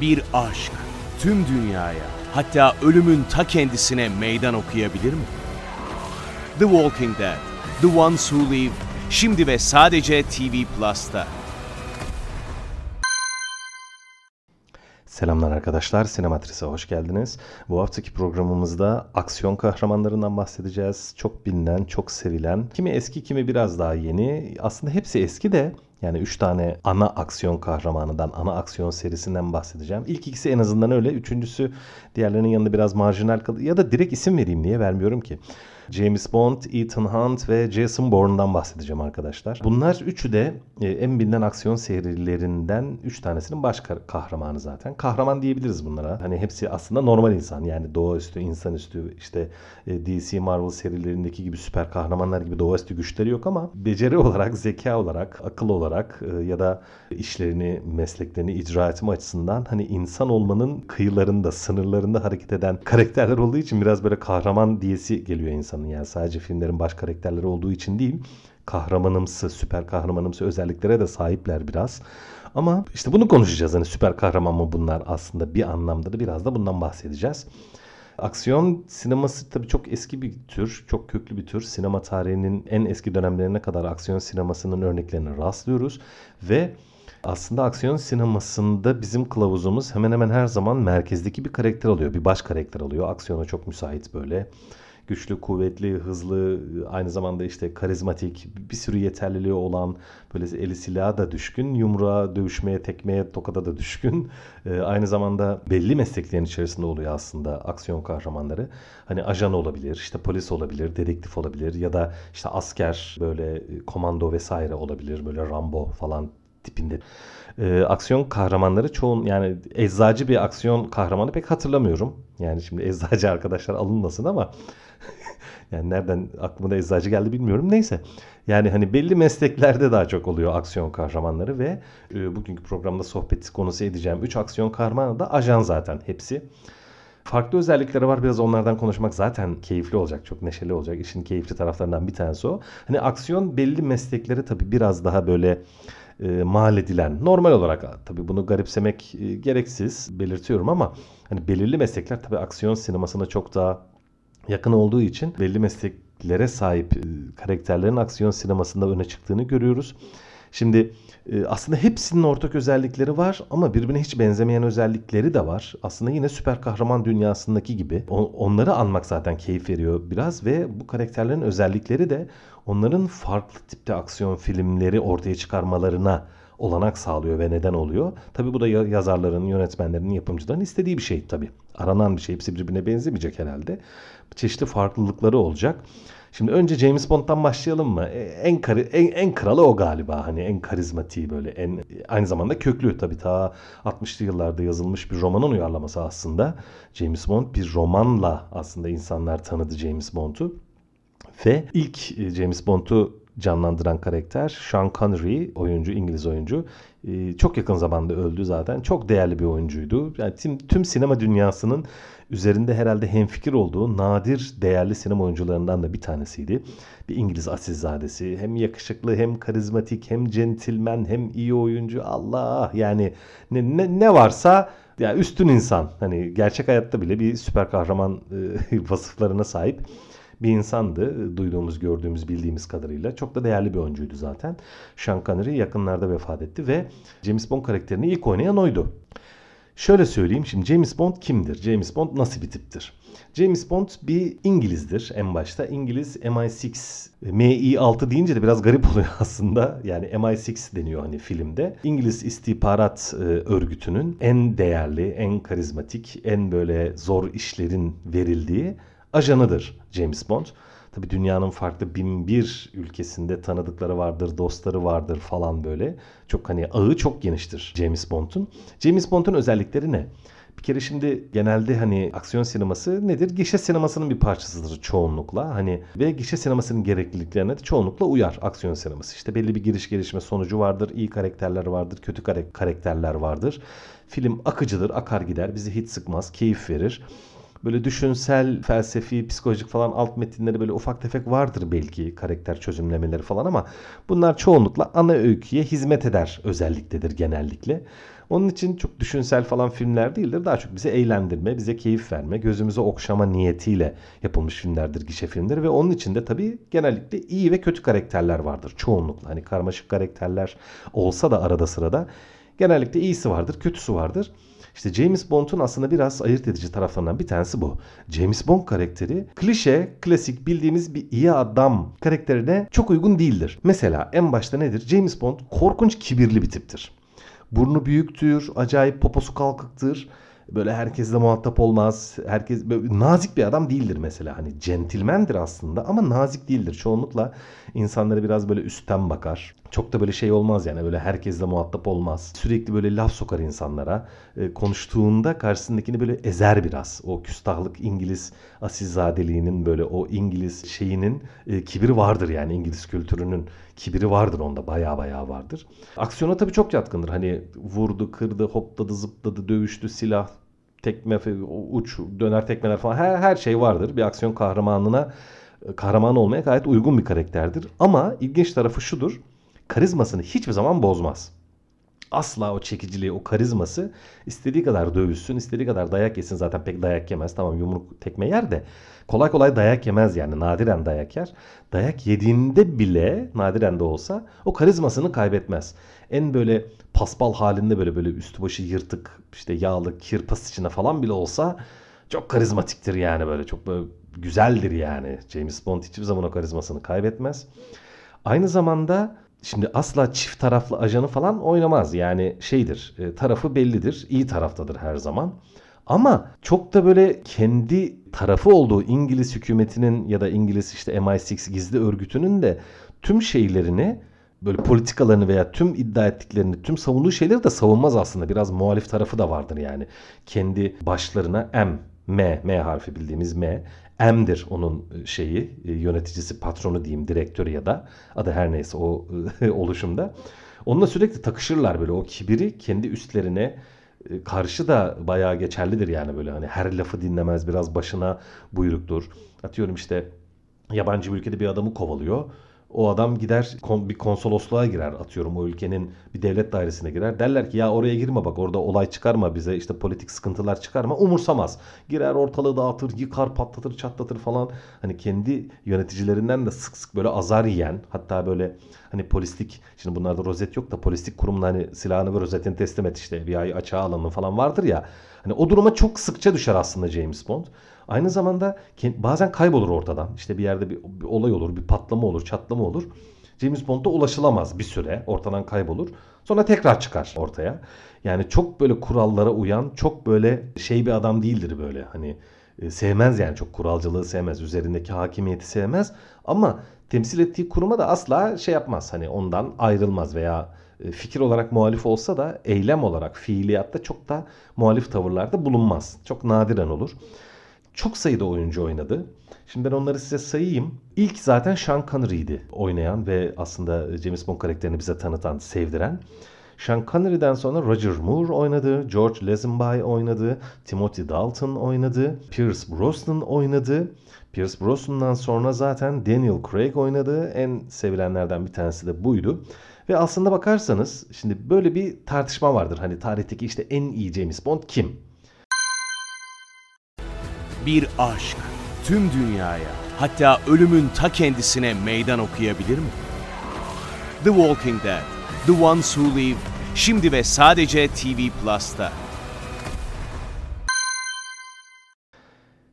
bir aşk tüm dünyaya hatta ölümün ta kendisine meydan okuyabilir mi? The Walking Dead, The Ones Who Live, şimdi ve sadece TV Plus'ta. Selamlar arkadaşlar, Sinematris'e hoş geldiniz. Bu haftaki programımızda aksiyon kahramanlarından bahsedeceğiz. Çok bilinen, çok sevilen, kimi eski kimi biraz daha yeni. Aslında hepsi eski de yani 3 tane ana aksiyon kahramanından, ana aksiyon serisinden bahsedeceğim. İlk ikisi en azından öyle. Üçüncüsü diğerlerinin yanında biraz marjinal kalıyor. Ya da direkt isim vereyim niye vermiyorum ki. James Bond, Ethan Hunt ve Jason Bourne'dan bahsedeceğim arkadaşlar. Bunlar üçü de e, en bilinen aksiyon serilerinden üç tanesinin baş kahramanı zaten. Kahraman diyebiliriz bunlara. Hani hepsi aslında normal insan yani doğaüstü, insanüstü işte e, DC Marvel serilerindeki gibi süper kahramanlar gibi doğaüstü güçleri yok ama beceri olarak, zeka olarak, akıl olarak e, ya da işlerini, mesleklerini icra etme açısından hani insan olmanın kıyılarında, sınırlarında hareket eden karakterler olduğu için biraz böyle kahraman diyesi geliyor insanın yani sadece filmlerin baş karakterleri olduğu için değil kahramanımsı, süper kahramanımsı özelliklere de sahipler biraz. Ama işte bunu konuşacağız. Hani süper kahraman mı bunlar aslında bir anlamda da biraz da bundan bahsedeceğiz. Aksiyon sineması tabii çok eski bir tür, çok köklü bir tür. Sinema tarihinin en eski dönemlerine kadar aksiyon sinemasının örneklerine rastlıyoruz. Ve aslında aksiyon sinemasında bizim kılavuzumuz hemen hemen her zaman merkezdeki bir karakter oluyor. Bir baş karakter oluyor. Aksiyona çok müsait böyle güçlü, kuvvetli, hızlı, aynı zamanda işte karizmatik, bir sürü yeterliliği olan, böyle eli silaha da düşkün, yumruğa, dövüşmeye, tekmeye, tokada da düşkün. E, aynı zamanda belli mesleklerin içerisinde oluyor aslında aksiyon kahramanları. Hani ajan olabilir, işte polis olabilir, dedektif olabilir ya da işte asker, böyle komando vesaire olabilir, böyle Rambo falan tipinde. E, aksiyon kahramanları çoğun yani eczacı bir aksiyon kahramanı pek hatırlamıyorum. Yani şimdi eczacı arkadaşlar alınmasın ama yani nereden aklıma da eczacı geldi bilmiyorum. Neyse. Yani hani belli mesleklerde daha çok oluyor aksiyon kahramanları ve e, bugünkü programda sohbet konusu edeceğim 3 aksiyon kahramanı da ajan zaten hepsi. Farklı özellikleri var. Biraz onlardan konuşmak zaten keyifli olacak. Çok neşeli olacak. İşin keyifli taraflarından bir tanesi o. Hani aksiyon belli meslekleri tabii biraz daha böyle e, mal edilen. Normal olarak tabii bunu garipsemek e, gereksiz belirtiyorum ama hani belirli meslekler tabii aksiyon sinemasına çok daha yakın olduğu için belli mesleklere sahip e, karakterlerin aksiyon sinemasında öne çıktığını görüyoruz. Şimdi e, aslında hepsinin ortak özellikleri var ama birbirine hiç benzemeyen özellikleri de var. Aslında yine süper kahraman dünyasındaki gibi. Onları anmak zaten keyif veriyor biraz ve bu karakterlerin özellikleri de onların farklı tipte aksiyon filmleri ortaya çıkarmalarına olanak sağlıyor ve neden oluyor. Tabi bu da yazarların, yönetmenlerin, yapımcıların istediği bir şey tabi. Aranan bir şey. Hepsi birbirine benzemeyecek herhalde. Çeşitli farklılıkları olacak. Şimdi önce James Bond'dan başlayalım mı? E, en, kari, en, en kralı o galiba. Hani en karizmatiği böyle. En, aynı zamanda köklü tabii ta 60'lı yıllarda yazılmış bir romanın uyarlaması aslında. James Bond bir romanla aslında insanlar tanıdı James Bond'u. Ve ilk e, James Bond'u canlandıran karakter Sean Connery oyuncu İngiliz oyuncu. Ee, çok yakın zamanda öldü zaten. Çok değerli bir oyuncuydu. Yani tüm, tüm sinema dünyasının üzerinde herhalde hemfikir olduğu nadir değerli sinema oyuncularından da bir tanesiydi. Bir İngiliz asilzadesi. Hem yakışıklı hem karizmatik hem centilmen hem iyi oyuncu. Allah! Yani ne, ne, ne varsa ya üstün insan. Hani gerçek hayatta bile bir süper kahraman e, vasıflarına sahip bir insandı. Duyduğumuz, gördüğümüz, bildiğimiz kadarıyla. Çok da değerli bir oyuncuydu zaten. Sean Connery yakınlarda vefat etti ve James Bond karakterini ilk oynayan oydu. Şöyle söyleyeyim şimdi James Bond kimdir? James Bond nasıl bir tiptir? James Bond bir İngilizdir en başta. İngiliz MI6, MI6 deyince de biraz garip oluyor aslında. Yani MI6 deniyor hani filmde. İngiliz istihbarat e, örgütünün en değerli, en karizmatik, en böyle zor işlerin verildiği ajanıdır James Bond. Tabi dünyanın farklı bin bir ülkesinde tanıdıkları vardır, dostları vardır falan böyle. Çok hani ağı çok geniştir James Bond'un. James Bond'un özellikleri ne? Bir kere şimdi genelde hani aksiyon sineması nedir? Gişe sinemasının bir parçasıdır çoğunlukla. Hani ve gişe sinemasının gerekliliklerine de çoğunlukla uyar aksiyon sineması. İşte belli bir giriş gelişme sonucu vardır. iyi karakterler vardır, kötü karakterler vardır. Film akıcıdır, akar gider, bizi hiç sıkmaz, keyif verir. Böyle düşünsel, felsefi, psikolojik falan alt metinleri böyle ufak tefek vardır belki karakter çözümlemeleri falan ama bunlar çoğunlukla ana öyküye hizmet eder özelliktedir genellikle. Onun için çok düşünsel falan filmler değildir. Daha çok bize eğlendirme, bize keyif verme, gözümüze okşama niyetiyle yapılmış filmlerdir, gişe filmleri. Ve onun içinde tabii genellikle iyi ve kötü karakterler vardır. Çoğunlukla hani karmaşık karakterler olsa da arada sırada genellikle iyisi vardır, kötüsü vardır. İşte James Bond'un aslında biraz ayırt edici taraflarından bir tanesi bu. James Bond karakteri klişe, klasik bildiğimiz bir iyi adam karakterine çok uygun değildir. Mesela en başta nedir? James Bond korkunç kibirli bir tiptir. Burnu büyüktür, acayip poposu kalkıktır. Böyle herkesle muhatap olmaz. Herkes böyle nazik bir adam değildir mesela. Hani centilmendir aslında ama nazik değildir. Çoğunlukla insanlara biraz böyle üstten bakar. Çok da böyle şey olmaz yani böyle herkesle muhatap olmaz. Sürekli böyle laf sokar insanlara. E, konuştuğunda karşısındakini böyle ezer biraz. O küstahlık İngiliz asilzadeliğinin böyle o İngiliz şeyinin e, kibiri vardır yani İngiliz kültürünün kibiri vardır onda baya baya vardır. Aksiyona tabii çok yatkındır. Hani vurdu, kırdı, hopladı, zıpladı, dövüştü, silah, tekme, uç, döner tekmeler falan her, her şey vardır. Bir aksiyon kahramanına kahraman olmaya gayet uygun bir karakterdir. Ama ilginç tarafı şudur. Karizmasını hiçbir zaman bozmaz. Asla o çekiciliği, o karizması istediği kadar dövüşsün, istediği kadar dayak yesin. Zaten pek dayak yemez. Tamam yumruk tekme yer de kolay kolay dayak yemez yani. Nadiren dayak yer. Dayak yediğinde bile nadiren de olsa o karizmasını kaybetmez. En böyle paspal halinde böyle böyle üstü başı yırtık işte yağlı kirpas içine falan bile olsa çok karizmatiktir yani böyle çok böyle güzeldir yani. James Bond hiçbir zaman o karizmasını kaybetmez. Aynı zamanda şimdi asla çift taraflı ajanı falan oynamaz. Yani şeydir e, tarafı bellidir. iyi taraftadır her zaman. Ama çok da böyle kendi tarafı olduğu İngiliz hükümetinin ya da İngiliz işte MI6 gizli örgütünün de tüm şeylerini böyle politikalarını veya tüm iddia ettiklerini, tüm savunduğu şeyleri de savunmaz aslında. Biraz muhalif tarafı da vardır yani. Kendi başlarına M, M, M harfi bildiğimiz M. M'dir onun e, şeyi, e, yöneticisi, patronu diyeyim, direktörü ya da adı her neyse o e, oluşumda. Onunla sürekli takışırlar böyle o kibiri kendi üstlerine karşı da bayağı geçerlidir yani böyle hani her lafı dinlemez biraz başına buyruktur. Atıyorum işte yabancı bir ülkede bir adamı kovalıyor o adam gider bir konsolosluğa girer atıyorum o ülkenin bir devlet dairesine girer. Derler ki ya oraya girme bak orada olay çıkarma bize işte politik sıkıntılar çıkarma umursamaz. Girer ortalığı dağıtır yıkar patlatır çatlatır falan. Hani kendi yöneticilerinden de sık sık böyle azar yiyen hatta böyle hani polislik şimdi bunlarda rozet yok da polislik kurumuna hani silahını ve rozetini teslim et işte bir ay açığa alanın falan vardır ya. Hani o duruma çok sıkça düşer aslında James Bond. Aynı zamanda bazen kaybolur ortadan. İşte bir yerde bir, bir olay olur, bir patlama olur, çatlama olur. James Bond'a ulaşılamaz bir süre. Ortadan kaybolur. Sonra tekrar çıkar ortaya. Yani çok böyle kurallara uyan, çok böyle şey bir adam değildir böyle. Hani e, sevmez yani çok kuralcılığı sevmez. Üzerindeki hakimiyeti sevmez. Ama temsil ettiği kuruma da asla şey yapmaz. Hani ondan ayrılmaz veya e, fikir olarak muhalif olsa da eylem olarak fiiliyatta çok da muhalif tavırlarda bulunmaz. Çok nadiren olur çok sayıda oyuncu oynadı. Şimdi ben onları size sayayım. İlk zaten Sean Connery'di oynayan ve aslında James Bond karakterini bize tanıtan, sevdiren. Sean Connery'den sonra Roger Moore oynadı, George Lazenby oynadı, Timothy Dalton oynadı, Pierce Brosnan oynadı. Pierce Brosnan'dan sonra zaten Daniel Craig oynadı. En sevilenlerden bir tanesi de buydu. Ve aslında bakarsanız şimdi böyle bir tartışma vardır. Hani tarihteki işte en iyi James Bond kim? Bir aşk tüm dünyaya hatta ölümün ta kendisine meydan okuyabilir mi? The Walking Dead, The Ones Who Live, şimdi ve sadece TV Plus'ta.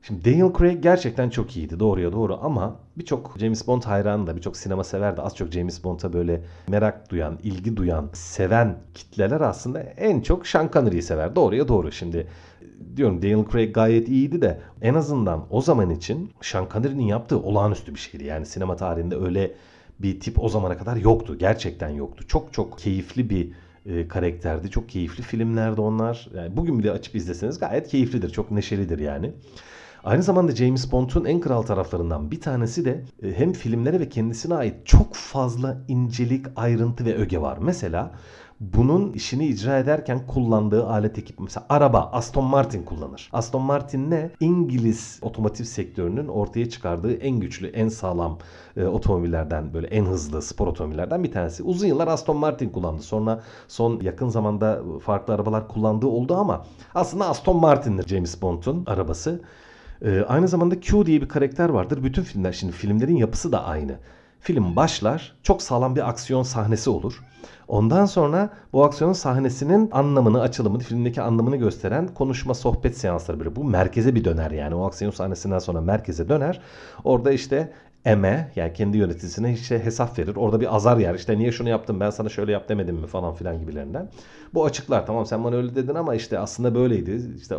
Şimdi Daniel Craig gerçekten çok iyiydi doğruya doğru ama birçok James Bond hayranı da birçok sinema sever de az çok James Bond'a böyle merak duyan, ilgi duyan, seven kitleler aslında en çok Sean Connery'i sever. Doğruya doğru şimdi diyorum Daniel Craig gayet iyiydi de en azından o zaman için Sean Connery'nin yaptığı olağanüstü bir şeydi. Yani sinema tarihinde öyle bir tip o zamana kadar yoktu. Gerçekten yoktu. Çok çok keyifli bir e, karakterdi. Çok keyifli filmlerdi onlar. Yani bugün bile açıp izleseniz gayet keyiflidir. Çok neşelidir yani. Aynı zamanda James Bond'un en kral taraflarından bir tanesi de e, hem filmlere ve kendisine ait çok fazla incelik, ayrıntı ve öge var. Mesela bunun işini icra ederken kullandığı alet ekip mesela araba Aston Martin kullanır. Aston Martin ne? İngiliz otomotiv sektörünün ortaya çıkardığı en güçlü, en sağlam e, otomobillerden böyle en hızlı spor otomobillerden bir tanesi. Uzun yıllar Aston Martin kullandı. Sonra son yakın zamanda farklı arabalar kullandığı oldu ama aslında Aston Martin'dir James Bond'un arabası. E, aynı zamanda Q diye bir karakter vardır. Bütün filmler şimdi filmlerin yapısı da aynı. Film başlar, çok sağlam bir aksiyon sahnesi olur. Ondan sonra bu aksiyon sahnesinin anlamını, açılımını, filmdeki anlamını gösteren konuşma, sohbet seansları böyle. Bu merkeze bir döner yani. O aksiyon sahnesinden sonra merkeze döner. Orada işte eme yani kendi yöneticisine işte hesap verir. Orada bir azar yer. İşte niye şunu yaptım ben sana şöyle yap demedim mi falan filan gibilerinden. Bu açıklar tamam sen bana öyle dedin ama işte aslında böyleydi. İşte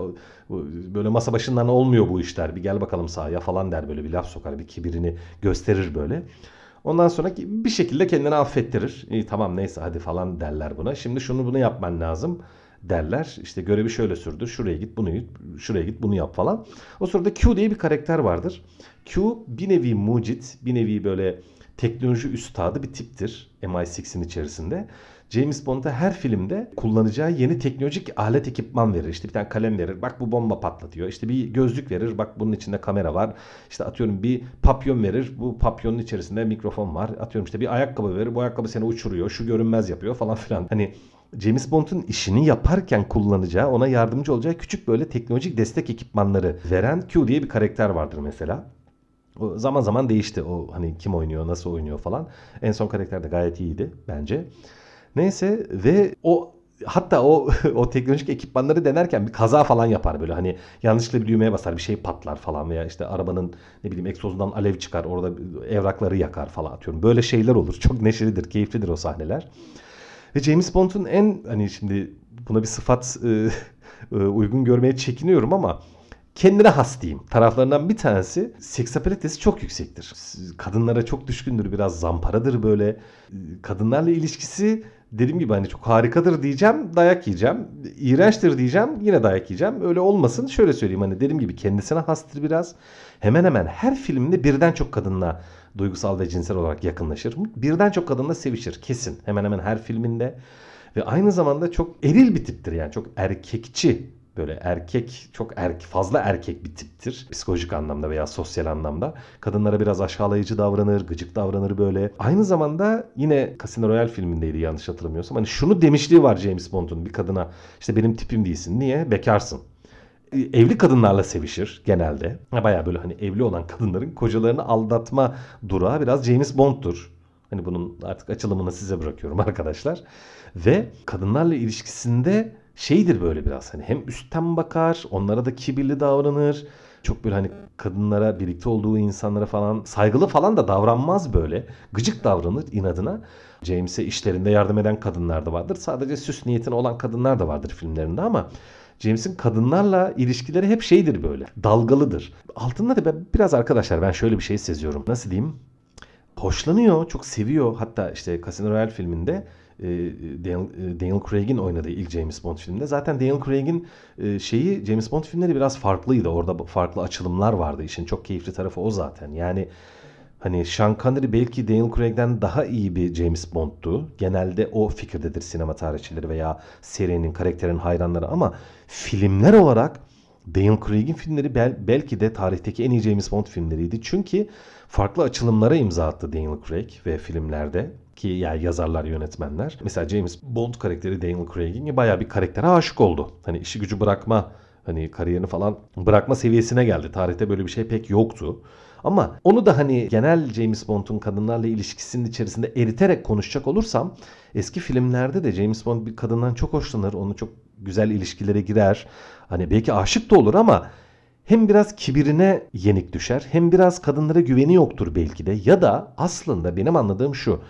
böyle masa başından olmuyor bu işler. Bir gel bakalım sahaya falan der böyle bir laf sokar bir kibirini gösterir böyle. Ondan sonra bir şekilde kendini affettirir. İyi tamam neyse hadi falan derler buna. Şimdi şunu bunu yapman lazım derler. İşte görevi şöyle sürdür. Şuraya git bunu git. Şuraya git bunu yap falan. O sırada Q diye bir karakter vardır. Q bir nevi mucit. Bir nevi böyle teknoloji üstadı bir tiptir. MI6'in içerisinde. James Bond'a her filmde kullanacağı yeni teknolojik alet ekipman verir. İşte bir tane kalem verir. Bak bu bomba patlatıyor. İşte bir gözlük verir. Bak bunun içinde kamera var. İşte atıyorum bir papyon verir. Bu papyonun içerisinde mikrofon var. Atıyorum işte bir ayakkabı verir. Bu ayakkabı seni uçuruyor. Şu görünmez yapıyor falan filan. Hani James Bond'un işini yaparken kullanacağı, ona yardımcı olacağı küçük böyle teknolojik destek ekipmanları veren Q diye bir karakter vardır mesela. O zaman zaman değişti o hani kim oynuyor, nasıl oynuyor falan. En son karakter de gayet iyiydi bence. Neyse ve o hatta o o teknolojik ekipmanları denerken bir kaza falan yapar böyle hani yanlışlıkla bir düğmeye basar bir şey patlar falan veya işte arabanın ne bileyim egzozundan alev çıkar orada evrakları yakar falan atıyorum. Böyle şeyler olur. Çok neşelidir, keyiflidir o sahneler. Ve James Bond'un en hani şimdi buna bir sıfat e, e, uygun görmeye çekiniyorum ama kendine has diyeyim. Taraflarından bir tanesi seksapalitesi çok yüksektir. Kadınlara çok düşkündür biraz zamparadır böyle. Kadınlarla ilişkisi dediğim gibi hani çok harikadır diyeceğim dayak yiyeceğim. İğrençtir diyeceğim yine dayak yiyeceğim. Öyle olmasın şöyle söyleyeyim hani dediğim gibi kendisine hastır biraz. Hemen hemen her filmde birden çok kadınla duygusal ve cinsel olarak yakınlaşır. Birden çok kadınla sevişir kesin. Hemen hemen her filminde. Ve aynı zamanda çok eril bir tiptir yani çok erkekçi böyle erkek çok erk fazla erkek bir tiptir. Psikolojik anlamda veya sosyal anlamda. Kadınlara biraz aşağılayıcı davranır, gıcık davranır böyle. Aynı zamanda yine Casino Royale filmindeydi yanlış hatırlamıyorsam. Hani şunu demişliği var James Bond'un bir kadına. İşte benim tipim değilsin. Niye? Bekarsın evli kadınlarla sevişir genelde. Baya böyle hani evli olan kadınların kocalarını aldatma durağı biraz James Bond'tur. Hani bunun artık açılımını size bırakıyorum arkadaşlar. Ve kadınlarla ilişkisinde şeydir böyle biraz hani hem üstten bakar, onlara da kibirli davranır. Çok böyle hani kadınlara, birlikte olduğu insanlara falan saygılı falan da davranmaz böyle. Gıcık davranır inadına. James'e işlerinde yardım eden kadınlar da vardır. Sadece süs niyetine olan kadınlar da vardır filmlerinde ama James'in kadınlarla ilişkileri hep şeydir böyle. Dalgalıdır. Altında da ben, biraz arkadaşlar ben şöyle bir şey seziyorum. Nasıl diyeyim? Hoşlanıyor, çok seviyor. Hatta işte Casino Royale filminde Daniel, e, Daniel Craig'in oynadığı ilk James Bond filminde. Zaten Daniel Craig'in e, şeyi James Bond filmleri biraz farklıydı. Orada farklı açılımlar vardı. İşin çok keyifli tarafı o zaten. Yani Hani Sean Connery belki Daniel Craig'den daha iyi bir James Bond'tu. Genelde o fikirdedir sinema tarihçileri veya serinin, karakterin hayranları ama filmler olarak Daniel Craig'in filmleri bel- belki de tarihteki en iyi James Bond filmleriydi. Çünkü farklı açılımlara imza attı Daniel Craig ve filmlerde ki yani yazarlar, yönetmenler. Mesela James Bond karakteri Daniel Craig'in bayağı bir karaktere aşık oldu. Hani işi gücü bırakma, hani kariyerini falan bırakma seviyesine geldi. Tarihte böyle bir şey pek yoktu. Ama onu da hani genel James Bond'un kadınlarla ilişkisinin içerisinde eriterek konuşacak olursam eski filmlerde de James Bond bir kadından çok hoşlanır. Onu çok güzel ilişkilere girer. Hani belki aşık da olur ama hem biraz kibirine yenik düşer hem biraz kadınlara güveni yoktur belki de ya da aslında benim anladığım şu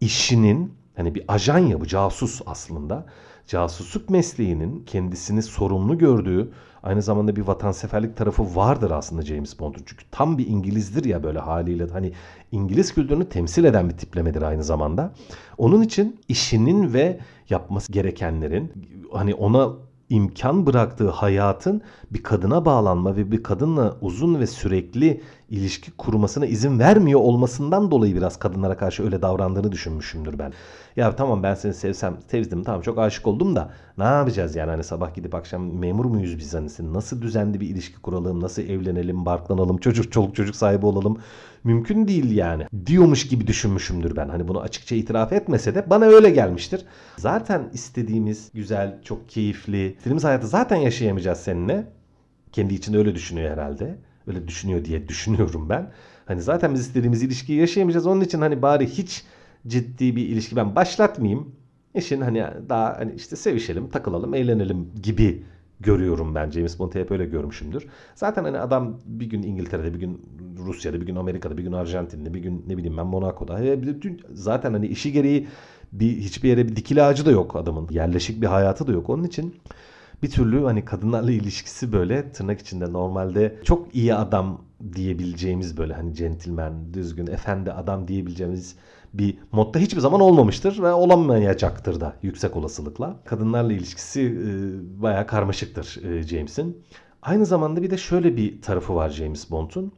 işinin hani bir ajan ya bu casus aslında casusluk mesleğinin kendisini sorumlu gördüğü aynı zamanda bir vatanseverlik tarafı vardır aslında James Bond'un. Çünkü tam bir İngilizdir ya böyle haliyle hani İngiliz kültürünü temsil eden bir tiplemedir aynı zamanda. Onun için işinin ve yapması gerekenlerin hani ona imkan bıraktığı hayatın bir kadına bağlanma ve bir kadınla uzun ve sürekli ilişki kurmasına izin vermiyor olmasından dolayı biraz kadınlara karşı öyle davrandığını düşünmüşümdür ben. Ya tamam ben seni sevsem sevdim tamam çok aşık oldum da ne yapacağız yani hani sabah gidip akşam memur muyuz biz hani nasıl düzenli bir ilişki kuralım nasıl evlenelim barklanalım çocuk çoluk çocuk sahibi olalım mümkün değil yani diyormuş gibi düşünmüşümdür ben. Hani bunu açıkça itiraf etmese de bana öyle gelmiştir. Zaten istediğimiz güzel, çok keyifli, istediğimiz hayatı zaten yaşayamayacağız seninle. Kendi içinde öyle düşünüyor herhalde. Öyle düşünüyor diye düşünüyorum ben. Hani zaten biz istediğimiz ilişkiyi yaşayamayacağız. Onun için hani bari hiç ciddi bir ilişki ben başlatmayayım. İşin hani daha hani işte sevişelim, takılalım, eğlenelim gibi görüyorum ben. James Bond'u hep öyle görmüşümdür. Zaten hani adam bir gün İngiltere'de, bir gün Rusya'da, bir gün Amerika'da, bir gün Arjantin'de, bir gün ne bileyim ben Monaco'da. Zaten hani işi gereği bir hiçbir yere bir dikili ağacı da yok adamın. Yerleşik bir hayatı da yok. Onun için bir türlü hani kadınlarla ilişkisi böyle tırnak içinde normalde çok iyi adam diyebileceğimiz böyle hani centilmen, düzgün, efendi adam diyebileceğimiz bir modda hiçbir zaman olmamıştır ve olamayacaktır da yüksek olasılıkla. Kadınlarla ilişkisi e, bayağı karmaşıktır e, James'in. Aynı zamanda bir de şöyle bir tarafı var James Bond'un.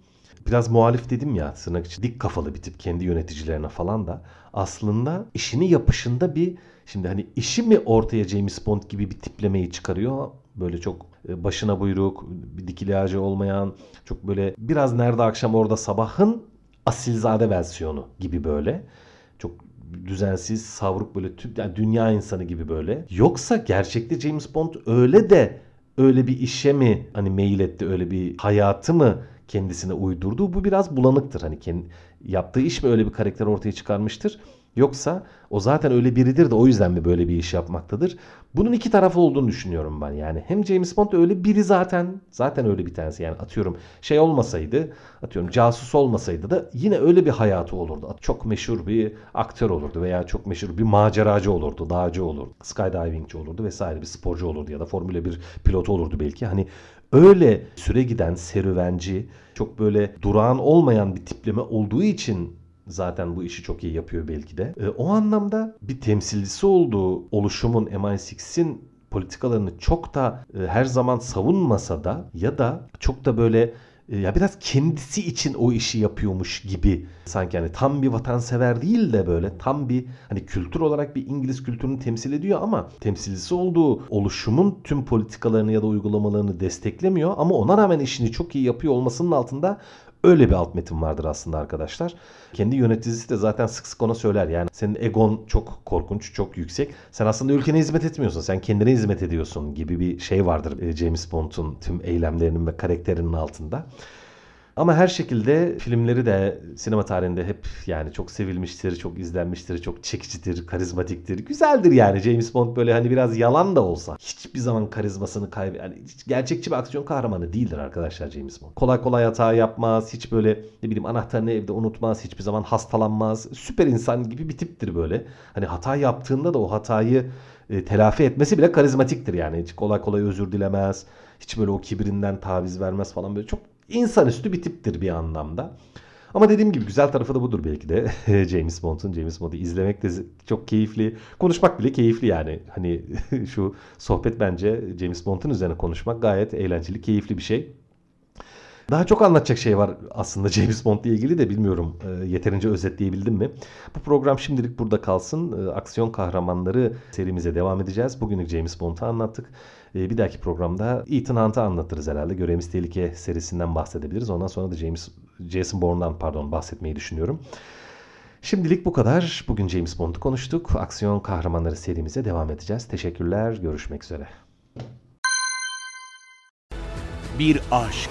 Biraz muhalif dedim ya tırnak için dik kafalı bir tip kendi yöneticilerine falan da aslında işini yapışında bir şimdi hani işi mi ortaya James Bond gibi bir tiplemeyi çıkarıyor böyle çok e, başına buyruk, bir dikili olmayan, çok böyle biraz nerede akşam orada sabahın asilzade versiyonu gibi böyle. Çok düzensiz, savruk böyle yani dünya insanı gibi böyle. Yoksa gerçekte James Bond öyle de öyle bir işe mi hani mail etti, öyle bir hayatı mı kendisine uydurdu? Bu biraz bulanıktır. Hani kendi, yaptığı iş mi öyle bir karakter ortaya çıkarmıştır? Yoksa o zaten öyle biridir de o yüzden mi böyle bir iş yapmaktadır? Bunun iki tarafı olduğunu düşünüyorum ben. Yani hem James Bond öyle biri zaten zaten öyle bir tanesi. Yani atıyorum şey olmasaydı, atıyorum casus olmasaydı da yine öyle bir hayatı olurdu. Çok meşhur bir aktör olurdu veya çok meşhur bir maceracı olurdu, dağcı olurdu, skydivingçi olurdu vesaire bir sporcu olurdu ya da Formula 1 pilotu olurdu belki. Hani öyle süre giden serüvenci, çok böyle durağan olmayan bir tipleme olduğu için zaten bu işi çok iyi yapıyor belki de. E, o anlamda bir temsilcisi olduğu oluşumun MI6'in politikalarını çok da e, her zaman savunmasa da ya da çok da böyle e, ya biraz kendisi için o işi yapıyormuş gibi sanki hani tam bir vatansever değil de böyle tam bir hani kültür olarak bir İngiliz kültürünü temsil ediyor ama temsilcisi olduğu oluşumun tüm politikalarını ya da uygulamalarını desteklemiyor ama ona rağmen işini çok iyi yapıyor olmasının altında Öyle bir alt metin vardır aslında arkadaşlar. Kendi yöneticisi de zaten sık sık ona söyler. Yani senin egon çok korkunç, çok yüksek. Sen aslında ülkene hizmet etmiyorsun. Sen kendine hizmet ediyorsun gibi bir şey vardır e, James Bond'un tüm eylemlerinin ve karakterinin altında. Ama her şekilde filmleri de sinema tarihinde hep yani çok sevilmiştir, çok izlenmiştir, çok çekicidir, karizmatiktir. Güzeldir yani James Bond böyle hani biraz yalan da olsa hiçbir zaman karizmasını kaybı yani gerçekçi bir aksiyon kahramanı değildir arkadaşlar James Bond. Kolay kolay hata yapmaz, hiç böyle ne bileyim anahtarını evde unutmaz, hiçbir zaman hastalanmaz. Süper insan gibi bir tiptir böyle. Hani hata yaptığında da o hatayı e, telafi etmesi bile karizmatiktir yani. Hiç kolay kolay özür dilemez. Hiç böyle o kibirinden taviz vermez falan böyle çok insanüstü bir tiptir bir anlamda. Ama dediğim gibi güzel tarafı da budur belki de. James Bond'un James Bond'u izlemek de çok keyifli. Konuşmak bile keyifli yani. Hani şu sohbet bence James Bond'un üzerine konuşmak gayet eğlenceli, keyifli bir şey. Daha çok anlatacak şey var aslında James Bond ile ilgili de bilmiyorum e, yeterince özetleyebildim mi? Bu program şimdilik burada kalsın. E, aksiyon kahramanları serimize devam edeceğiz. Bugünlük James Bond'u anlattık. E, bir dahaki programda Ethan Hunt'ı anlatırız herhalde. Görevimiz Tehlike serisinden bahsedebiliriz. Ondan sonra da James Jason Bourne'dan pardon bahsetmeyi düşünüyorum. Şimdilik bu kadar. Bugün James Bond'u konuştuk. Aksiyon kahramanları serimize devam edeceğiz. Teşekkürler. Görüşmek üzere. Bir aşk